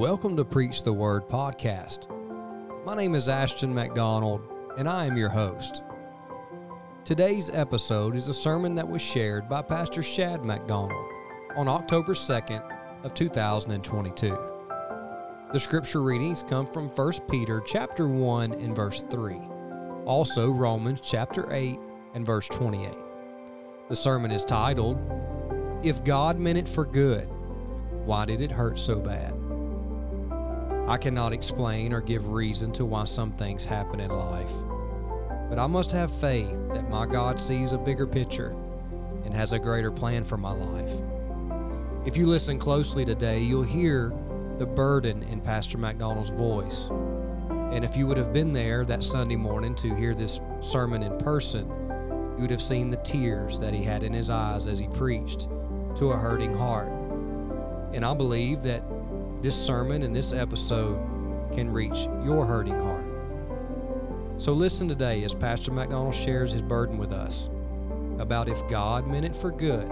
Welcome to Preach the Word podcast. My name is Ashton McDonald, and I am your host. Today's episode is a sermon that was shared by Pastor Shad McDonald on October 2nd of 2022. The scripture readings come from 1 Peter chapter 1 and verse 3, also Romans chapter 8 and verse 28. The sermon is titled, If God Meant It for Good, Why Did It Hurt So Bad? I cannot explain or give reason to why some things happen in life, but I must have faith that my God sees a bigger picture and has a greater plan for my life. If you listen closely today, you'll hear the burden in Pastor McDonald's voice. And if you would have been there that Sunday morning to hear this sermon in person, you would have seen the tears that he had in his eyes as he preached to a hurting heart. And I believe that this sermon and this episode can reach your hurting heart. So listen today as Pastor McDonald shares his burden with us about if God meant it for good,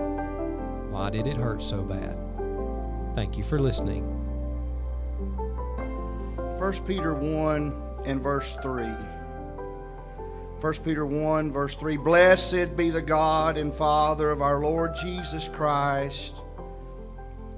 why did it hurt so bad? Thank you for listening. 1 Peter 1 and verse 3. 1 Peter 1, verse 3 Blessed be the God and Father of our Lord Jesus Christ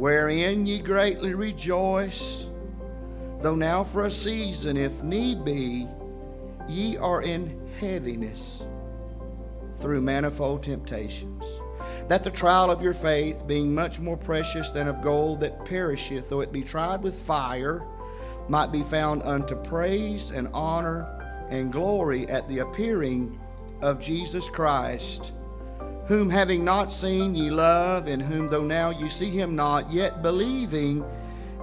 wherein ye greatly rejoice, though now for a season, if need be, ye are in heaviness through manifold temptations. That the trial of your faith, being much more precious than of gold that perisheth, though it be tried with fire, might be found unto praise and honor and glory at the appearing of Jesus Christ whom having not seen ye love, in whom though now ye see him not, yet believing,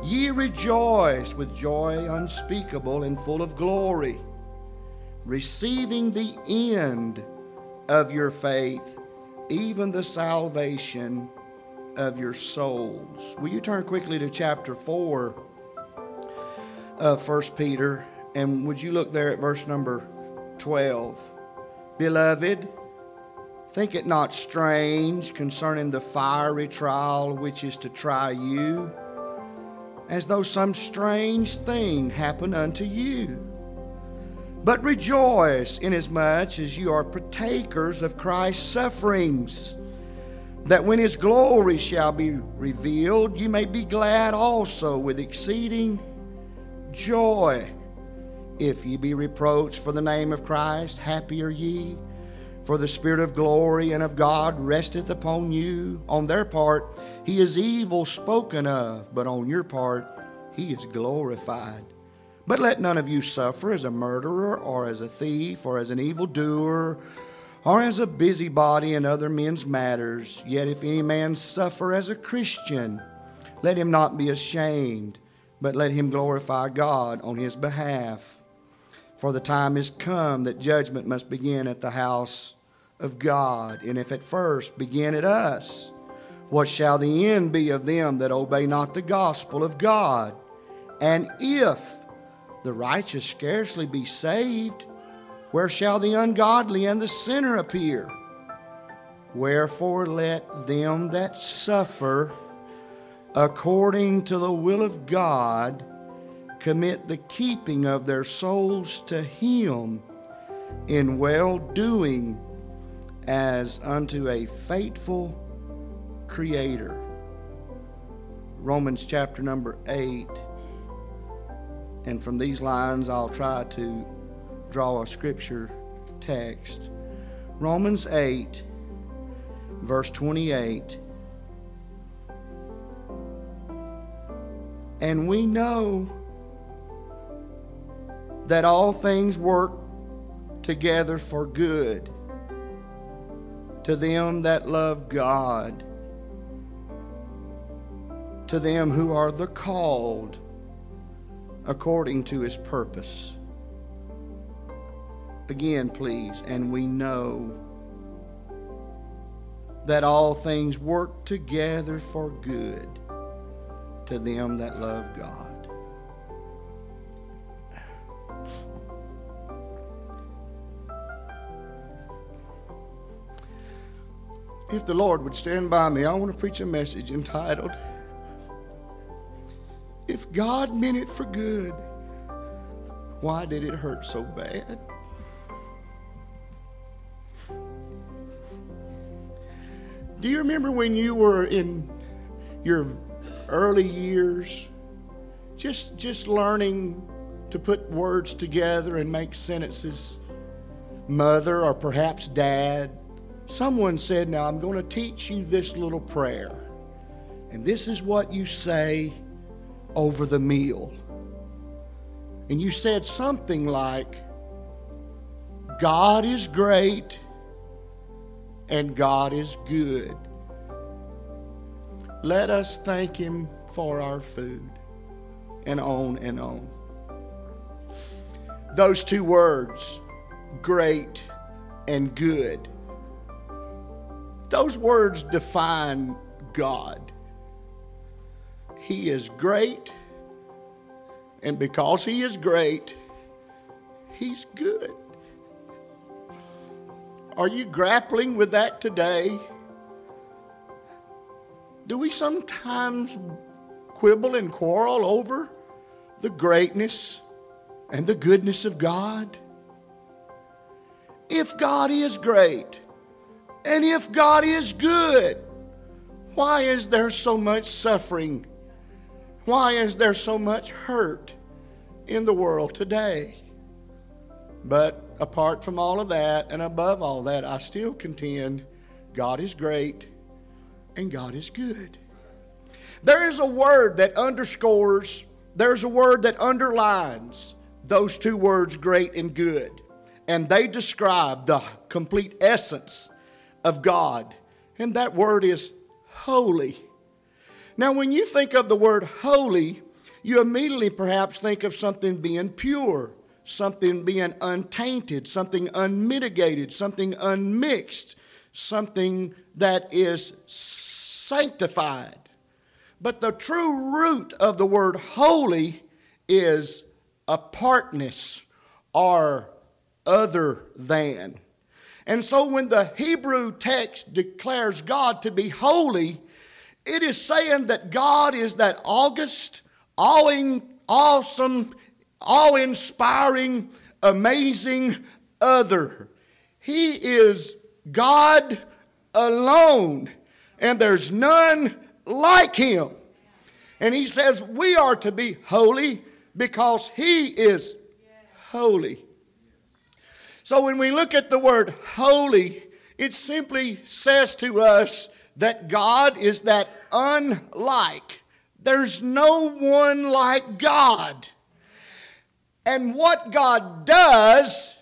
ye rejoice with joy unspeakable and full of glory, receiving the end of your faith, even the salvation of your souls. Will you turn quickly to chapter 4 of 1 Peter, and would you look there at verse number 12? Beloved, Think it not strange concerning the fiery trial which is to try you, as though some strange thing happened unto you. But rejoice inasmuch as you are partakers of Christ's sufferings, that when his glory shall be revealed, you may be glad also with exceeding joy. If ye be reproached for the name of Christ, happy are ye for the Spirit of glory and of God resteth upon you. On their part, he is evil spoken of, but on your part, he is glorified. But let none of you suffer as a murderer, or as a thief, or as an evildoer, or as a busybody in other men's matters. Yet if any man suffer as a Christian, let him not be ashamed, but let him glorify God on his behalf. For the time is come that judgment must begin at the house of God. And if at first begin at us, what shall the end be of them that obey not the gospel of God? And if the righteous scarcely be saved, where shall the ungodly and the sinner appear? Wherefore let them that suffer according to the will of God commit the keeping of their souls to Him in well doing as unto a faithful Creator. Romans chapter number 8. And from these lines, I'll try to draw a scripture text. Romans 8, verse 28. And we know that all things work together for good to them that love God, to them who are the called according to his purpose. Again, please, and we know that all things work together for good to them that love God. If the Lord would stand by me, I want to preach a message entitled, If God meant it for good, why did it hurt so bad? Do you remember when you were in your early years just just learning to put words together and make sentences? Mother or perhaps dad, someone said, "Now I'm going to teach you this little prayer." And this is what you say over the meal. And you said something like, God is great and God is good. Let us thank Him for our food, and on and on. Those two words, great and good, those words define God. He is great, and because He is great, He's good. Are you grappling with that today? Do we sometimes quibble and quarrel over the greatness and the goodness of God? If God is great and if God is good, why is there so much suffering? Why is there so much hurt in the world today? But apart from all of that, and above all that, I still contend God is great and God is good. There is a word that underscores, there's a word that underlines those two words, great and good. And they describe the complete essence of God. And that word is holy. Now, when you think of the word holy, you immediately perhaps think of something being pure something being untainted, something unmitigated, something unmixed, something that is sanctified. But the true root of the word holy is apartness or other than. And so when the Hebrew text declares God to be holy, it is saying that God is that august, awing, awesome, awe inspiring, amazing other. He is God alone, and there's none like him. And he says we are to be holy because he is holy. So when we look at the word holy, it simply says to us that God is that unlike. There's no one like God. And what God does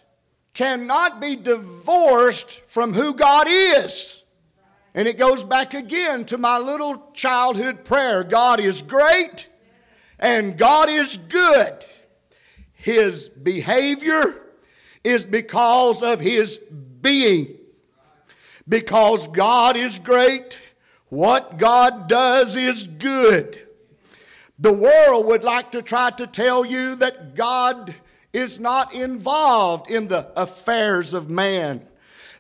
cannot be divorced from who God is. And it goes back again to my little childhood prayer God is great and God is good. His behavior is because of His being. Because God is great, what God does is good. The world would like to try to tell you that God is not involved in the affairs of man,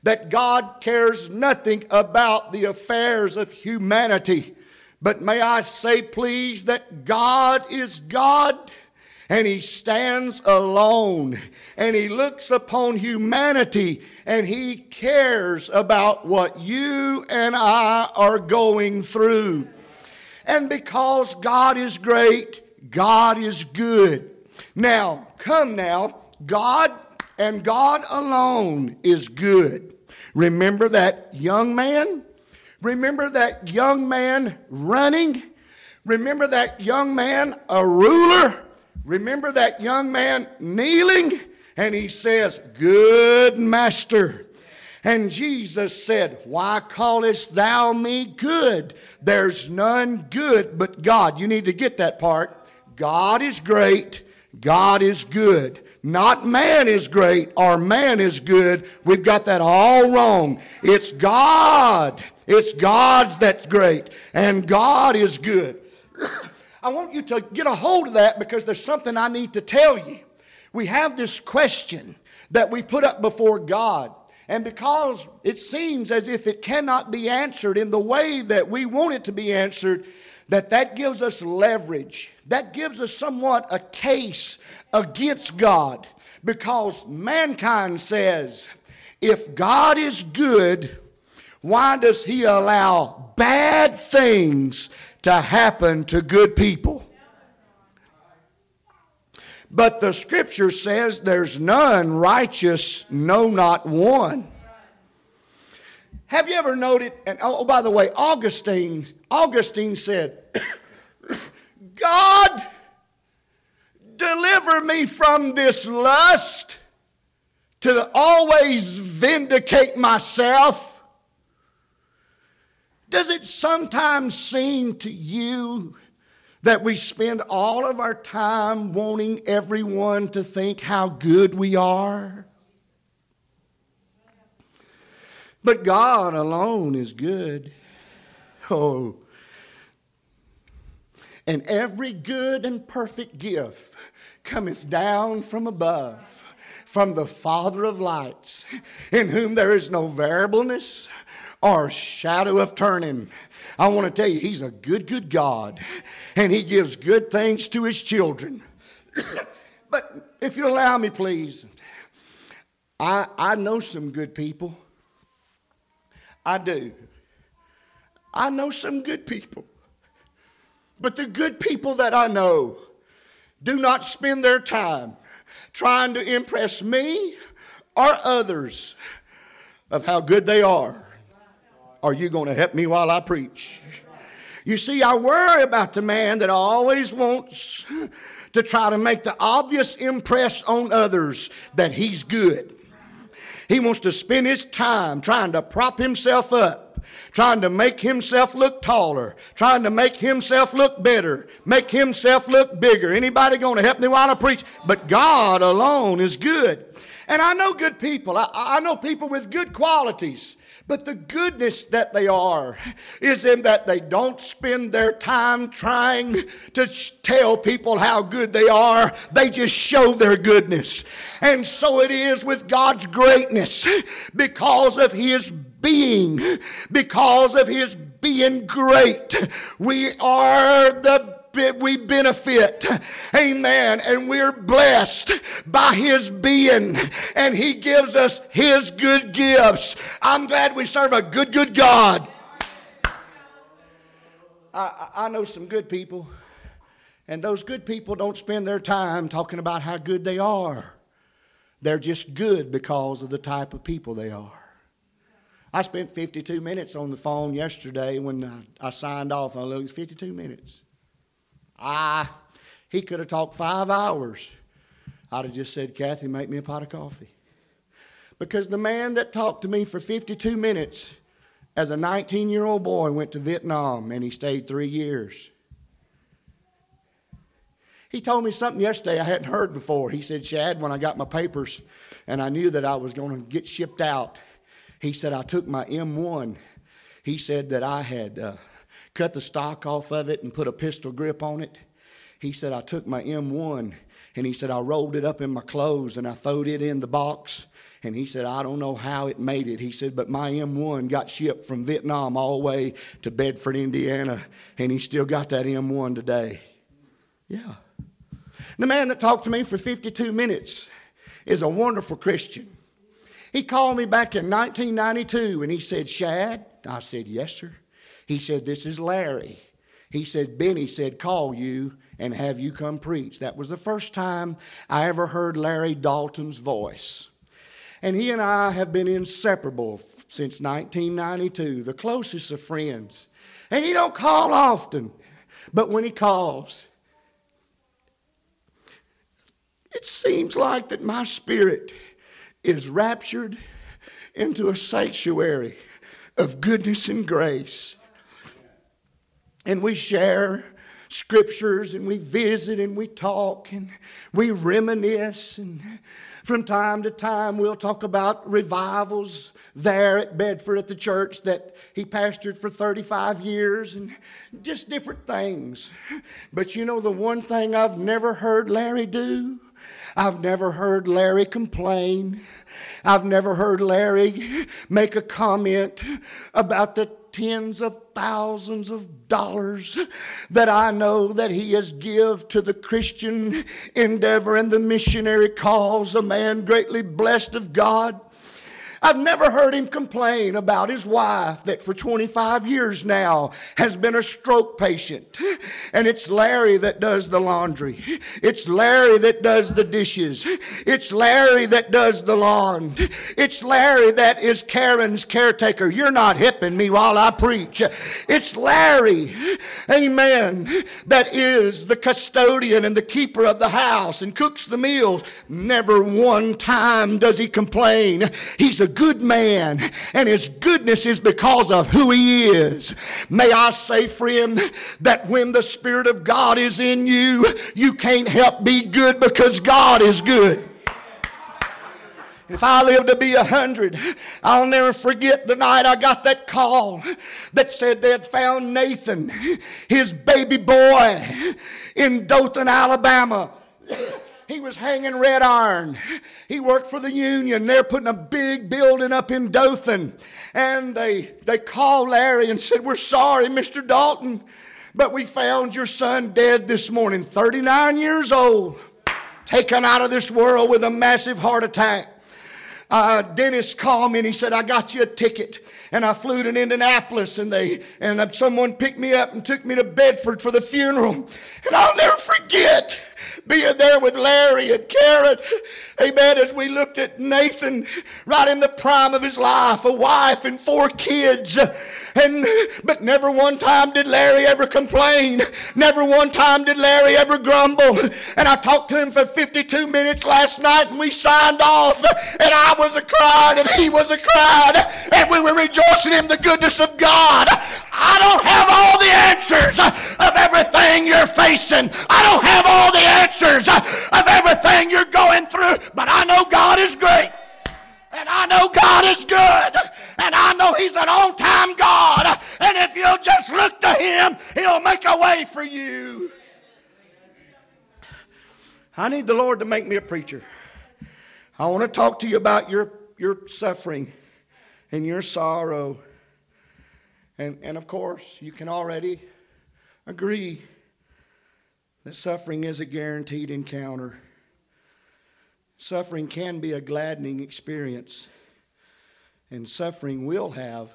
that God cares nothing about the affairs of humanity. But may I say, please, that God is God and He stands alone and He looks upon humanity and He cares about what you and I are going through. And because God is great, God is good. Now, come now, God and God alone is good. Remember that young man? Remember that young man running? Remember that young man a ruler? Remember that young man kneeling? And he says, Good master. And Jesus said, Why callest thou me good? There's none good but God. You need to get that part. God is great God is good. Not man is great or man is good. We've got that all wrong. It's God. It's God's that's great. And God is good. I want you to get a hold of that because there's something I need to tell you. We have this question that we put up before God. And because it seems as if it cannot be answered in the way that we want it to be answered, that that gives us leverage. That gives us somewhat a case against God because mankind says, if God is good, why does he allow bad things to happen to good people? But the scripture says there's none righteous, no, not one. Have you ever noted, and oh, oh by the way, Augustine, Augustine said, God, deliver me from this lust to always vindicate myself. Does it sometimes seem to you that we spend all of our time wanting everyone to think how good we are? But God alone is good. Oh. And every good and perfect gift cometh down from above, from the Father of lights, in whom there is no variableness or shadow of turning. I want to tell you, He's a good, good God, and He gives good things to His children. but if you allow me, please, I, I know some good people. I do. I know some good people. But the good people that I know do not spend their time trying to impress me or others of how good they are. Are you going to help me while I preach? You see, I worry about the man that always wants to try to make the obvious impress on others that he's good. He wants to spend his time trying to prop himself up trying to make himself look taller, trying to make himself look better, make himself look bigger. Anybody going to help me while I preach? But God alone is good. And I know good people. I, I know people with good qualities. But the goodness that they are is in that they don't spend their time trying to tell people how good they are. They just show their goodness. And so it is with God's greatness because of His being, because of his being great. We are the we benefit. Amen. And we're blessed by His being. And He gives us His good gifts. I'm glad we serve a good, good God. I, I know some good people. And those good people don't spend their time talking about how good they are. They're just good because of the type of people they are. I spent 52 minutes on the phone yesterday when I, I signed off. I looked, 52 minutes. I, he could have talked five hours. I'd have just said, Kathy, make me a pot of coffee. Because the man that talked to me for 52 minutes as a 19 year old boy went to Vietnam and he stayed three years. He told me something yesterday I hadn't heard before. He said, Shad, when I got my papers and I knew that I was going to get shipped out, he said, I took my M1. He said that I had uh, cut the stock off of it and put a pistol grip on it. He said, I took my M1 and he said, I rolled it up in my clothes and I throwed it in the box. And he said, I don't know how it made it. He said, but my M1 got shipped from Vietnam all the way to Bedford, Indiana, and he still got that M1 today. Yeah. The man that talked to me for 52 minutes is a wonderful Christian. He called me back in 1992 and he said, Shad? I said, Yes, sir. He said, This is Larry. He said, Benny said, Call you and have you come preach. That was the first time I ever heard Larry Dalton's voice. And he and I have been inseparable since 1992, the closest of friends. And he don't call often, but when he calls, it seems like that my spirit is raptured into a sanctuary of goodness and grace. And we share scriptures and we visit and we talk and we reminisce. And from time to time, we'll talk about revivals there at Bedford at the church that he pastored for 35 years and just different things. But you know, the one thing I've never heard Larry do? I've never heard Larry complain. I've never heard Larry make a comment about the tens of thousands of dollars that I know that he has give to the Christian endeavor and the missionary cause, a man greatly blessed of God. I've never heard him complain about his wife that for 25 years now has been a stroke patient. And it's Larry that does the laundry. It's Larry that does the dishes. It's Larry that does the lawn. It's Larry that is Karen's caretaker. You're not hipping me while I preach. It's Larry, amen, that is the custodian and the keeper of the house and cooks the meals. Never one time does he complain. He's a good man, and his goodness is because of who he is. May I say, friend, that when the Spirit of God is in you, you can't help be good because God is good. If I live to be a hundred, I'll never forget the night I got that call that said they had found Nathan, his baby boy, in Dothan, Alabama. He was hanging red iron. He worked for the union. They're putting a big building up in Dothan. And they, they called Larry and said, We're sorry, Mr. Dalton, but we found your son dead this morning, 39 years old, taken out of this world with a massive heart attack. Uh, Dennis called me and he said, I got you a ticket. And I flew to Indianapolis and they and someone picked me up and took me to Bedford for the funeral. And I'll never forget being there with Larry and Karen. Amen. As we looked at Nathan right in the prime of his life, a wife and four kids. And but never one time did Larry ever complain. Never one time did Larry ever grumble. And I talked to him for 52 minutes last night and we signed off. And I was a crying and he was a crying. And we were rejoicing in the goodness of God. I don't have all the answers of everything you're facing. I don't have all the answers uh, of everything you're going through, but I know God is great. And I know God is good. And I know He's an on time God. And if you'll just look to Him, He'll make a way for you. I need the Lord to make me a preacher. I want to talk to you about your, your suffering and your sorrow. And, and of course, you can already agree that suffering is a guaranteed encounter. Suffering can be a gladdening experience, and suffering will have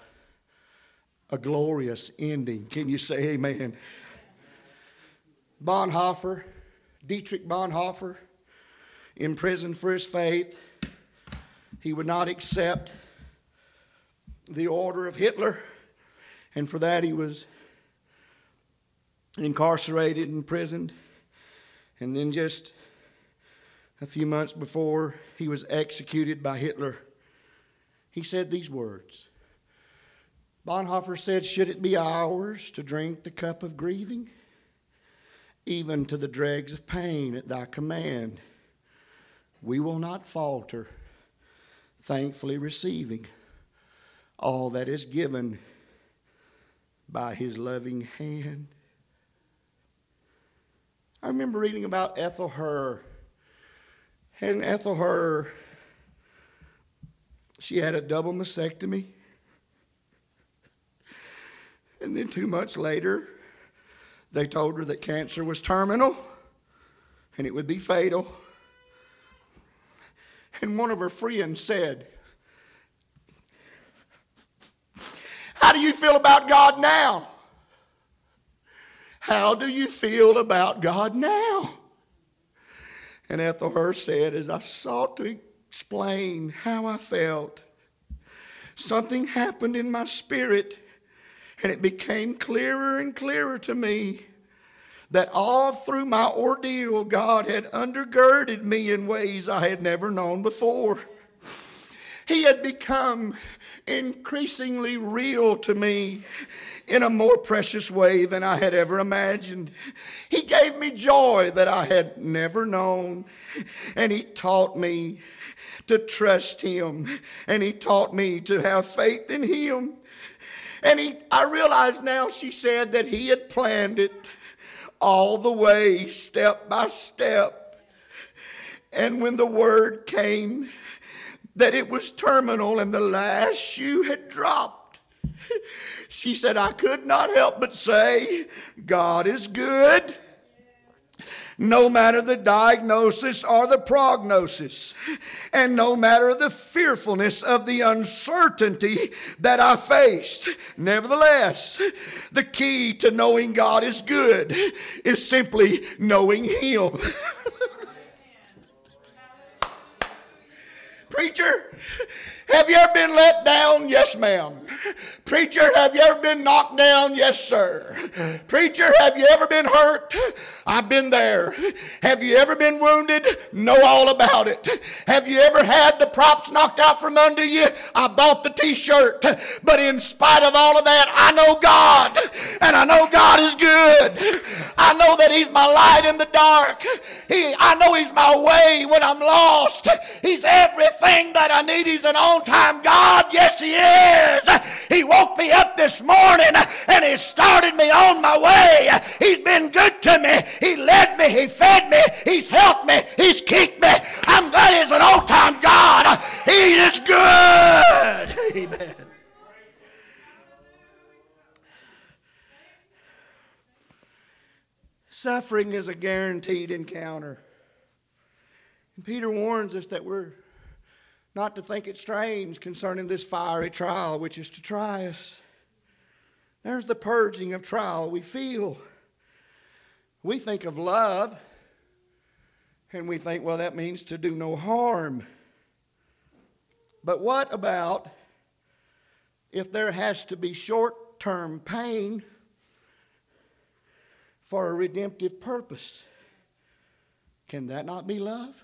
a glorious ending. Can you say amen? Bonhoeffer, Dietrich Bonhoeffer, imprisoned for his faith, he would not accept the order of Hitler, and for that he was incarcerated, imprisoned, and then just a few months before he was executed by Hitler, he said these words. Bonhoeffer said, Should it be ours to drink the cup of grieving, even to the dregs of pain at thy command, we will not falter, thankfully receiving all that is given by his loving hand. I remember reading about Ethelher. And Ethelher, she had a double mastectomy. And then two months later, they told her that cancer was terminal and it would be fatal. And one of her friends said, How do you feel about God now? How do you feel about God now? And Ethelhurst said, as I sought to explain how I felt, something happened in my spirit, and it became clearer and clearer to me that all through my ordeal, God had undergirded me in ways I had never known before. He had become increasingly real to me in a more precious way than I had ever imagined. He gave me joy that I had never known, and He taught me to trust Him, and He taught me to have faith in Him. And he, I realize now, she said, that He had planned it all the way, step by step. And when the word came that it was terminal and the last shoe had dropped, she said, I could not help but say, God is good no matter the diagnosis or the prognosis, and no matter the fearfulness of the uncertainty that I faced. Nevertheless, the key to knowing God is good is simply knowing Him. Preacher, have you ever been let down? Yes, ma'am. Preacher, have you ever been knocked down? Yes, sir. Preacher, have you ever been hurt? I've been there. Have you ever been wounded? Know all about it. Have you ever had the props knocked out from under you? I bought the t shirt. But in spite of all of that, I know God. And I know God is good. I know that He's my light in the dark. He, I know He's my way when I'm lost. He's everything that I need. He's an on time God. Yes, He is. He woke me up this morning and He started me on my way. He's been good to me. He led me. He fed me. He's helped me. He's kept me. I'm glad He's an on time God. He is good. Amen. Suffering is a guaranteed encounter. And Peter warns us that we're not to think it strange concerning this fiery trial which is to try us. There's the purging of trial we feel. We think of love, and we think, well, that means to do no harm. But what about if there has to be short term pain for a redemptive purpose? Can that not be love?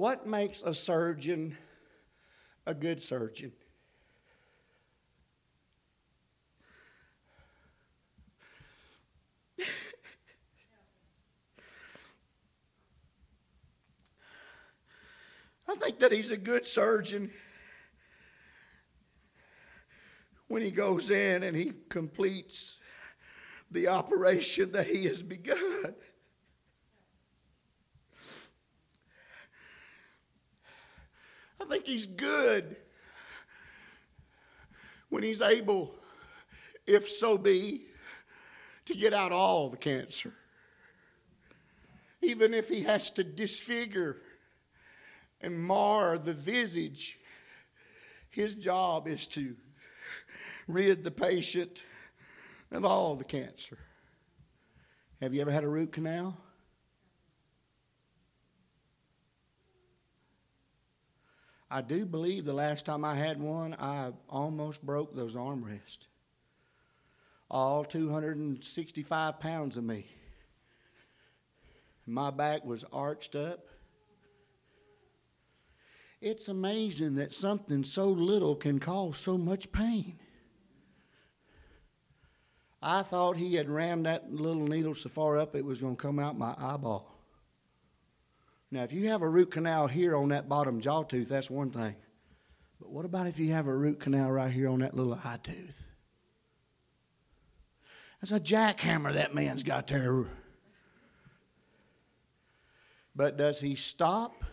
What makes a surgeon a good surgeon? I think that he's a good surgeon when he goes in and he completes the operation that he has begun. Think he's good when he's able, if so be, to get out all the cancer. Even if he has to disfigure and mar the visage, his job is to rid the patient of all the cancer. Have you ever had a root canal? I do believe the last time I had one, I almost broke those armrests. All 265 pounds of me. My back was arched up. It's amazing that something so little can cause so much pain. I thought he had rammed that little needle so far up it was going to come out my eyeball. Now, if you have a root canal here on that bottom jaw tooth, that's one thing. But what about if you have a root canal right here on that little eye tooth? That's a jackhammer that man's got there. But does he stop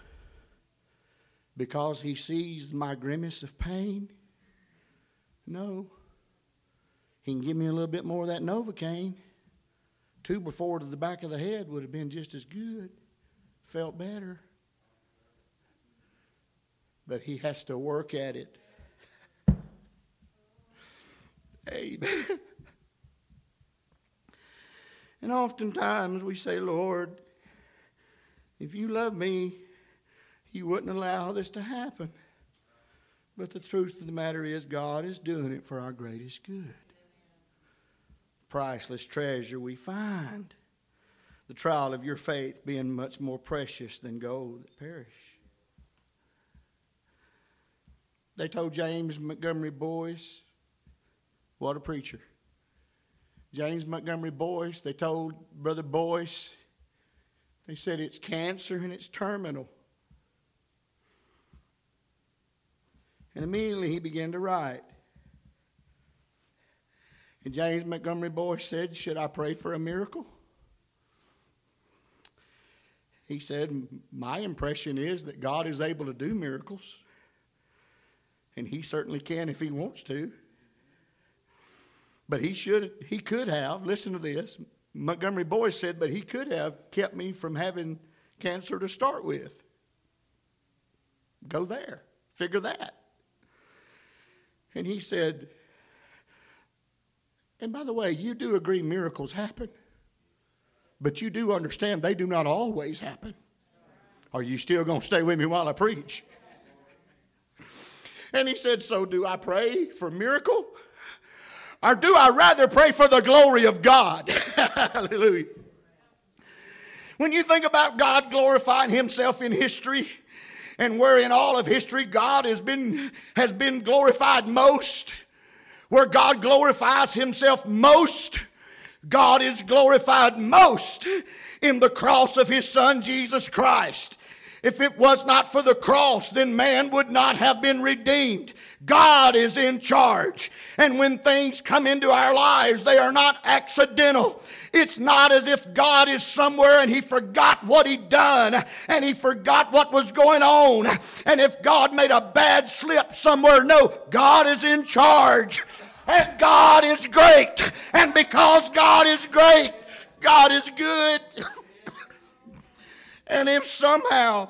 because he sees my grimace of pain? No. He can give me a little bit more of that Novocaine. Two before to the back of the head would have been just as good felt better. But he has to work at it. Amen. And oftentimes we say, Lord, if you love me, you wouldn't allow this to happen. But the truth of the matter is, God is doing it for our greatest good. Priceless treasure we find the trial of your faith being much more precious than gold that perish. they told James Montgomery Boice, what a preacher. James Montgomery Boice, they told Brother Boice, they said it's cancer and it's terminal. And immediately he began to write. And James Montgomery Boice said, Should I pray for a miracle? He said, My impression is that God is able to do miracles. And he certainly can if he wants to. But he should he could have, listen to this. Montgomery Boice said, but he could have kept me from having cancer to start with. Go there. Figure that. And he said, and by the way, you do agree miracles happen, but you do understand they do not always happen. Are you still going to stay with me while I preach? And he said, So do I pray for miracle? Or do I rather pray for the glory of God? Hallelujah. When you think about God glorifying himself in history, and where in all of history God has been, has been glorified most, where God glorifies himself most, God is glorified most in the cross of his son Jesus Christ. If it was not for the cross, then man would not have been redeemed. God is in charge. And when things come into our lives, they are not accidental. It's not as if God is somewhere and he forgot what he'd done and he forgot what was going on. And if God made a bad slip somewhere, no, God is in charge. And God is great. And because God is great, God is good. and if somehow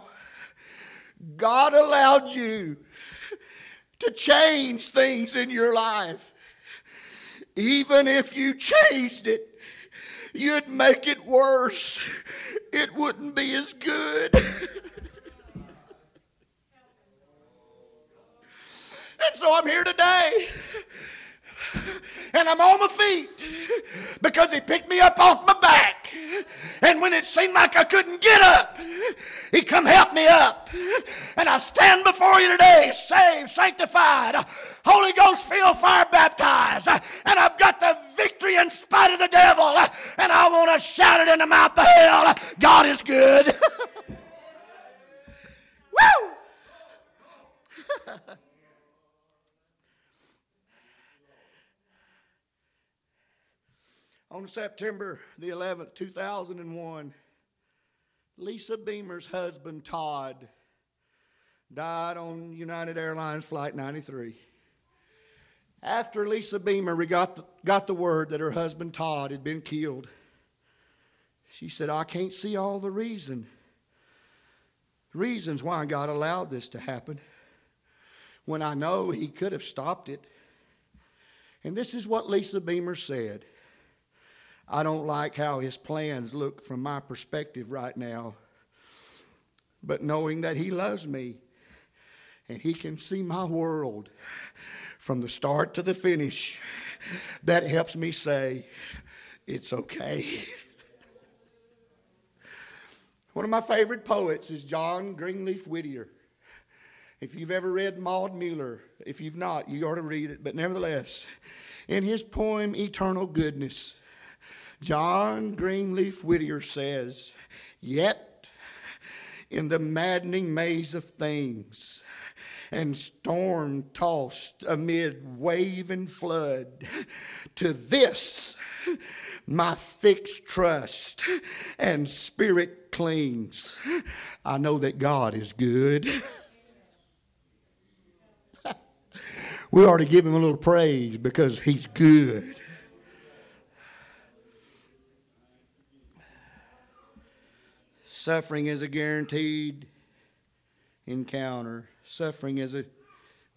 God allowed you to change things in your life. Even if you changed it, you'd make it worse. It wouldn't be as good. and so I'm here today and I'm on my feet because he picked me up off my back. And when it seemed like I couldn't get up, he come help me up. And I stand before you today, saved, sanctified, Holy Ghost filled, fire baptized. And I've got the victory in spite of the devil. And I want to shout it in the mouth of hell. God is good. Woo! On September the 11th, 2001, Lisa Beamer's husband, Todd, died on United Airlines Flight 93. After Lisa Beamer got the, got the word that her husband, Todd, had been killed, she said, I can't see all the reason, reasons why God allowed this to happen when I know He could have stopped it. And this is what Lisa Beamer said. I don't like how his plans look from my perspective right now. But knowing that he loves me and he can see my world from the start to the finish, that helps me say, it's okay. One of my favorite poets is John Greenleaf Whittier. If you've ever read Maud Muller, if you've not, you ought to read it. But nevertheless, in his poem, Eternal Goodness, John Greenleaf Whittier says, Yet in the maddening maze of things, and storm tossed amid wave and flood, to this my fixed trust and spirit clings. I know that God is good. we ought to give him a little praise because he's good. Suffering is a guaranteed encounter. Suffering is a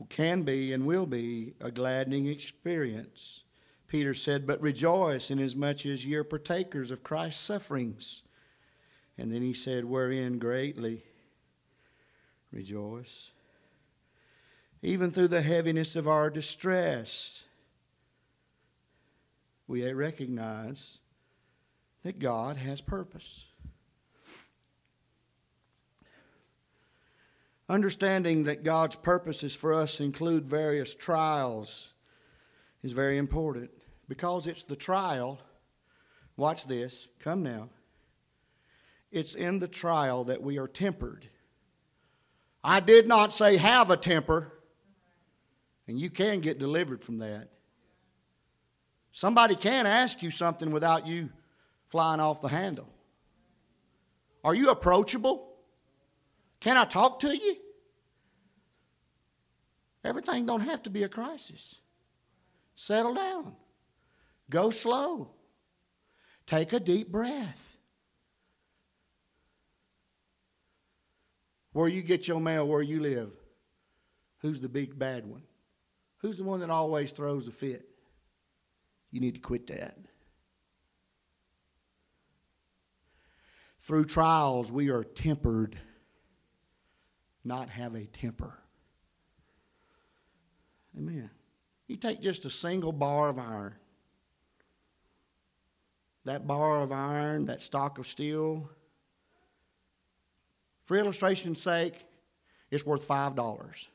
can be and will be a gladdening experience. Peter said, But rejoice inasmuch as ye are partakers of Christ's sufferings. And then he said, Wherein greatly rejoice. Even through the heaviness of our distress, we recognize that God has purpose. Understanding that God's purposes for us include various trials is very important because it's the trial. Watch this. Come now. It's in the trial that we are tempered. I did not say have a temper, and you can get delivered from that. Somebody can ask you something without you flying off the handle. Are you approachable? Can I talk to you? Everything don't have to be a crisis. Settle down. Go slow. Take a deep breath. Where you get your mail, where you live, who's the big bad one? Who's the one that always throws a fit? You need to quit that. Through trials, we are tempered not have a temper. Amen. You take just a single bar of iron. That bar of iron, that stock of steel, for illustration's sake, it's worth $5.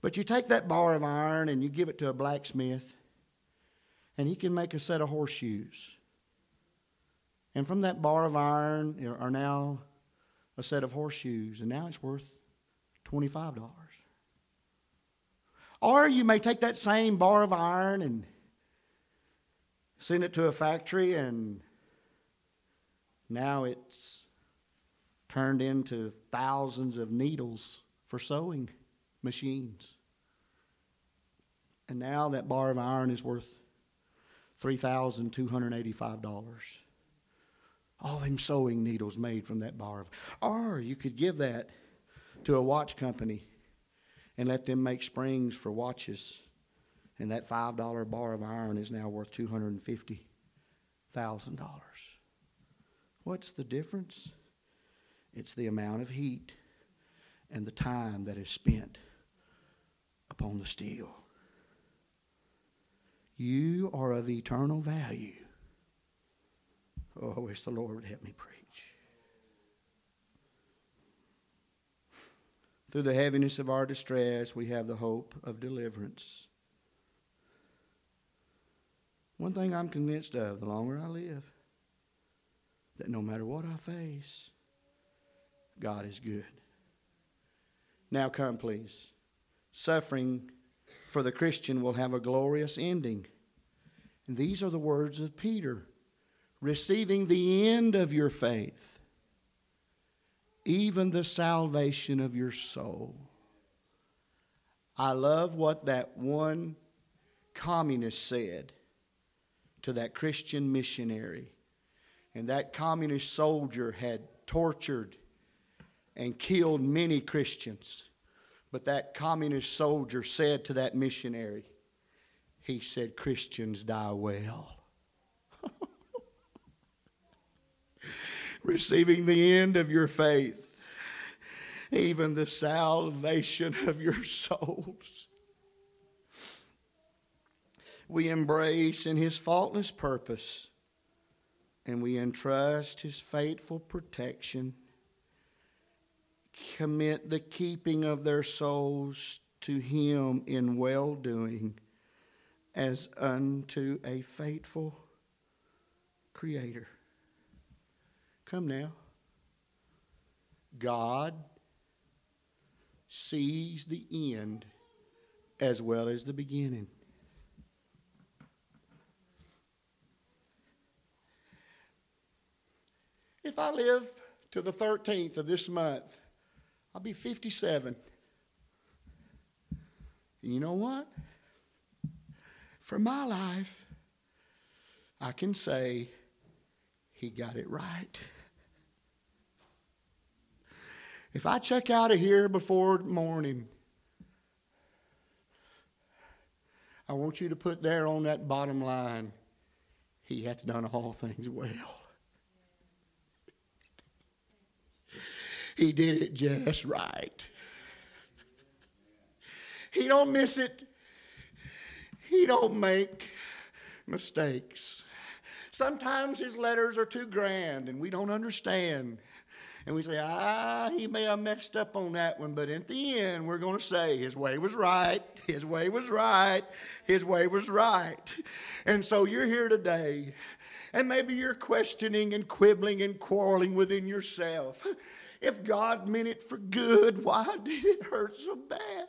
But you take that bar of iron and you give it to a blacksmith, and he can make a set of horseshoes. And from that bar of iron are now a set of horseshoes, and now it's worth $25. Or you may take that same bar of iron and send it to a factory, and now it's turned into thousands of needles for sewing machines. And now that bar of iron is worth $3,285 all them sewing needles made from that bar of or you could give that to a watch company and let them make springs for watches. And that five dollar bar of iron is now worth two hundred and fifty thousand dollars. What's the difference? It's the amount of heat and the time that is spent upon the steel. You are of eternal value Oh, I wish the Lord would help me preach. Through the heaviness of our distress, we have the hope of deliverance. One thing I'm convinced of the longer I live, that no matter what I face, God is good. Now come, please. Suffering for the Christian will have a glorious ending. And these are the words of Peter receiving the end of your faith, even the salvation of your soul. I love what that one communist said to that Christian missionary. And that communist soldier had tortured and killed many Christians. But that communist soldier said to that missionary, he said, Christians die well. Receiving the end of your faith, even the salvation of your souls. We embrace in His faultless purpose and we entrust His faithful protection, commit the keeping of their souls to Him in well doing as unto a faithful Creator. Come now. God sees the end as well as the beginning. If I live to the 13th of this month, I'll be 57. And you know what? For my life, I can say he got it right. If I check out of here before morning, I want you to put there on that bottom line, He hath done all things well. He did it just right. He don't miss it. He don't make mistakes. Sometimes his letters are too grand and we don't understand. And we say, ah, he may have messed up on that one, but at the end, we're going to say his way was right, his way was right, his way was right. And so you're here today, and maybe you're questioning and quibbling and quarreling within yourself. If God meant it for good, why did it hurt so bad?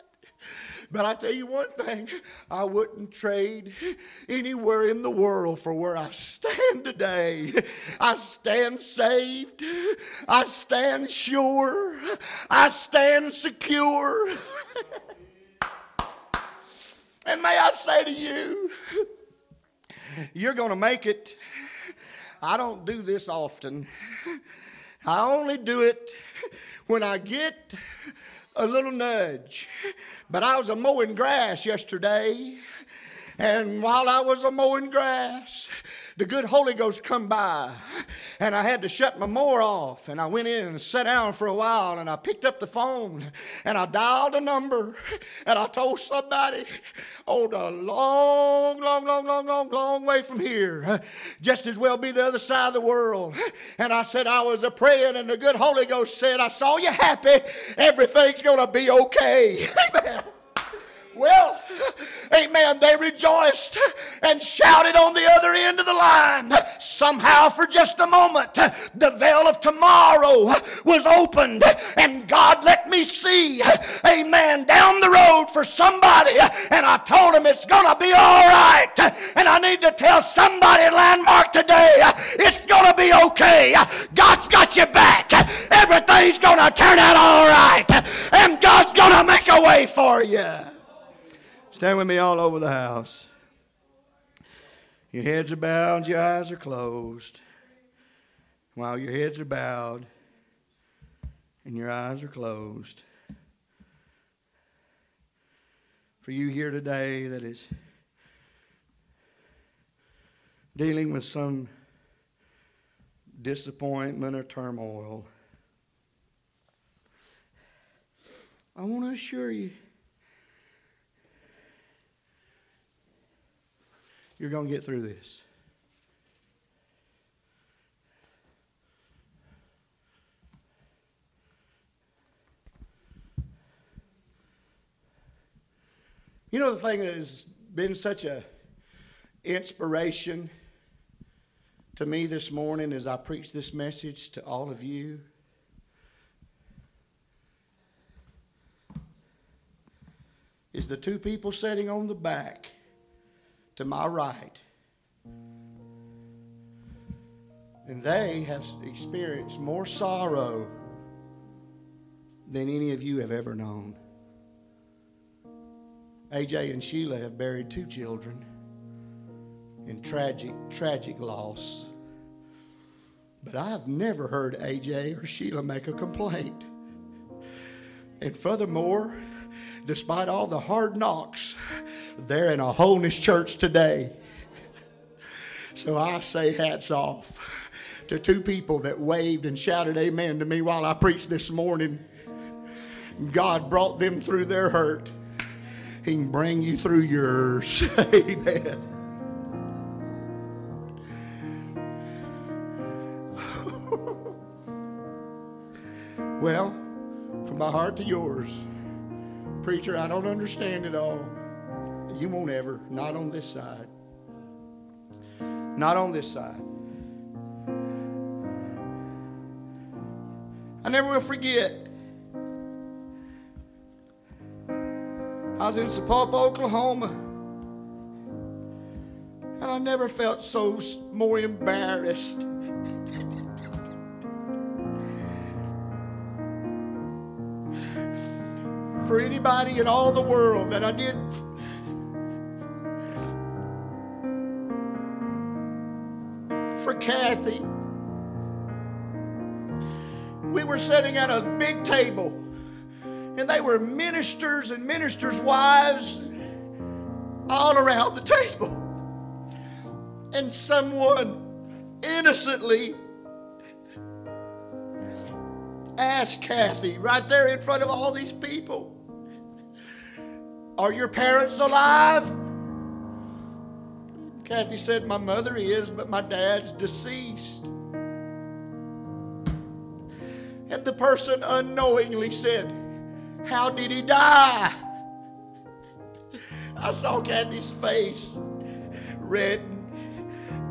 But I tell you one thing, I wouldn't trade anywhere in the world for where I stand today. I stand saved. I stand sure. I stand secure. and may I say to you, you're going to make it. I don't do this often. I only do it when I get a little nudge. But I was a mowing grass yesterday, and while I was a mowing grass, the good Holy Ghost come by, and I had to shut my mower off, and I went in and sat down for a while, and I picked up the phone, and I dialed a number, and I told somebody, oh, the long, long, long, long, long, long way from here, just as well be the other side of the world. And I said I was a praying, and the good Holy Ghost said, I saw you happy, everything's gonna be okay. Amen. Well, amen, they rejoiced and shouted on the other end of the line. Somehow, for just a moment, the veil of tomorrow was opened, and God let me see, amen, down the road for somebody. And I told him it's going to be all right. And I need to tell somebody Landmark today, it's going to be okay. God's got you back. Everything's going to turn out all right. And God's going to make a way for you. Stand with me all over the house. Your heads are bowed, your eyes are closed. While your heads are bowed and your eyes are closed. For you here today that is dealing with some disappointment or turmoil, I want to assure you You're going to get through this. You know the thing that has been such a inspiration to me this morning as I preach this message to all of you is the two people sitting on the back to my right. And they have experienced more sorrow than any of you have ever known. AJ and Sheila have buried two children in tragic, tragic loss. But I have never heard AJ or Sheila make a complaint. And furthermore, despite all the hard knocks they're in a holiness church today. So I say hats off to two people that waved and shouted amen to me while I preached this morning. God brought them through their hurt. He can bring you through yours. amen. well, from my heart to yours, preacher, I don't understand it all. You won't ever. Not on this side. Not on this side. I never will forget. I was in Sapulpa, Oklahoma. And I never felt so more embarrassed. For anybody in all the world that I did Kathy. We were sitting at a big table, and they were ministers and ministers' wives all around the table. And someone innocently asked Kathy right there in front of all these people, Are your parents alive? Kathy said, My mother is, but my dad's deceased. And the person unknowingly said, How did he die? I saw Kathy's face, red,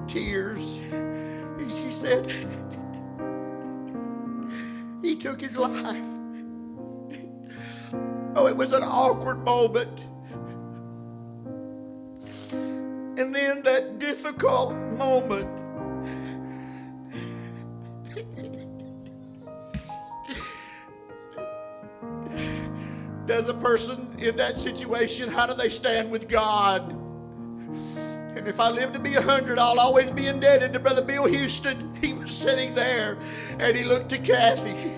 tears. And she said, He took his life. Oh, it was an awkward moment. And then that difficult moment. Does a person in that situation, how do they stand with God? If I live to be a hundred, I'll always be indebted to Brother Bill Houston. He was sitting there and he looked to Kathy.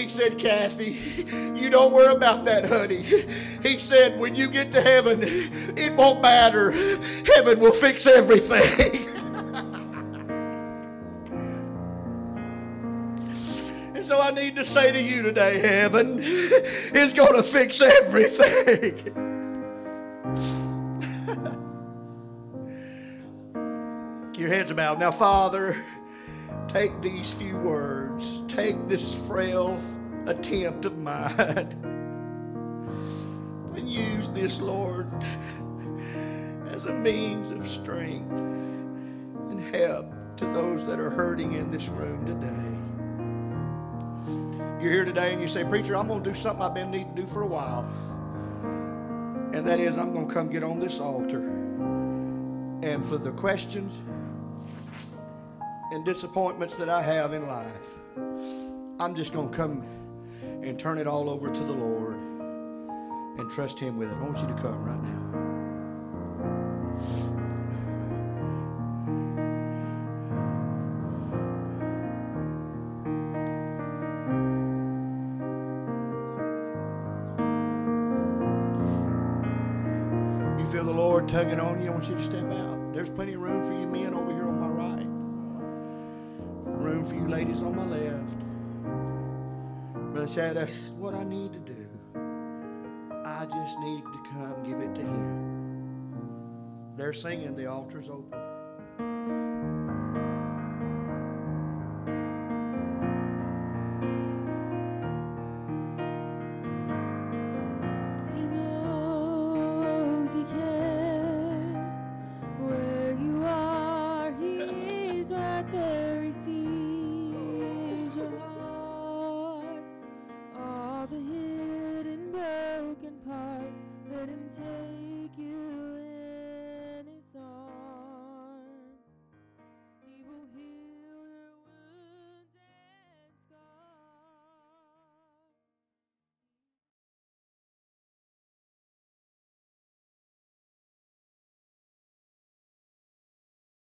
He said, Kathy, you don't worry about that, honey. He said, when you get to heaven, it won't matter. Heaven will fix everything. and so I need to say to you today, heaven is going to fix everything. heads bowed. Now, Father, take these few words, take this frail attempt of mine, and use this, Lord, as a means of strength and help to those that are hurting in this room today. You're here today and you say, Preacher, I'm going to do something I've been needing to do for a while. And that is, I'm going to come get on this altar. And for the questions, and disappointments that I have in life, I'm just going to come and turn it all over to the Lord and trust Him with it. I want you to come right now. You feel the Lord tugging on you, I want you to step out. There's plenty of room for you men over here on my right for you ladies on my left. Brother Shad, that's what I need to do. I just need to come give it to him. They're singing, the altar's open.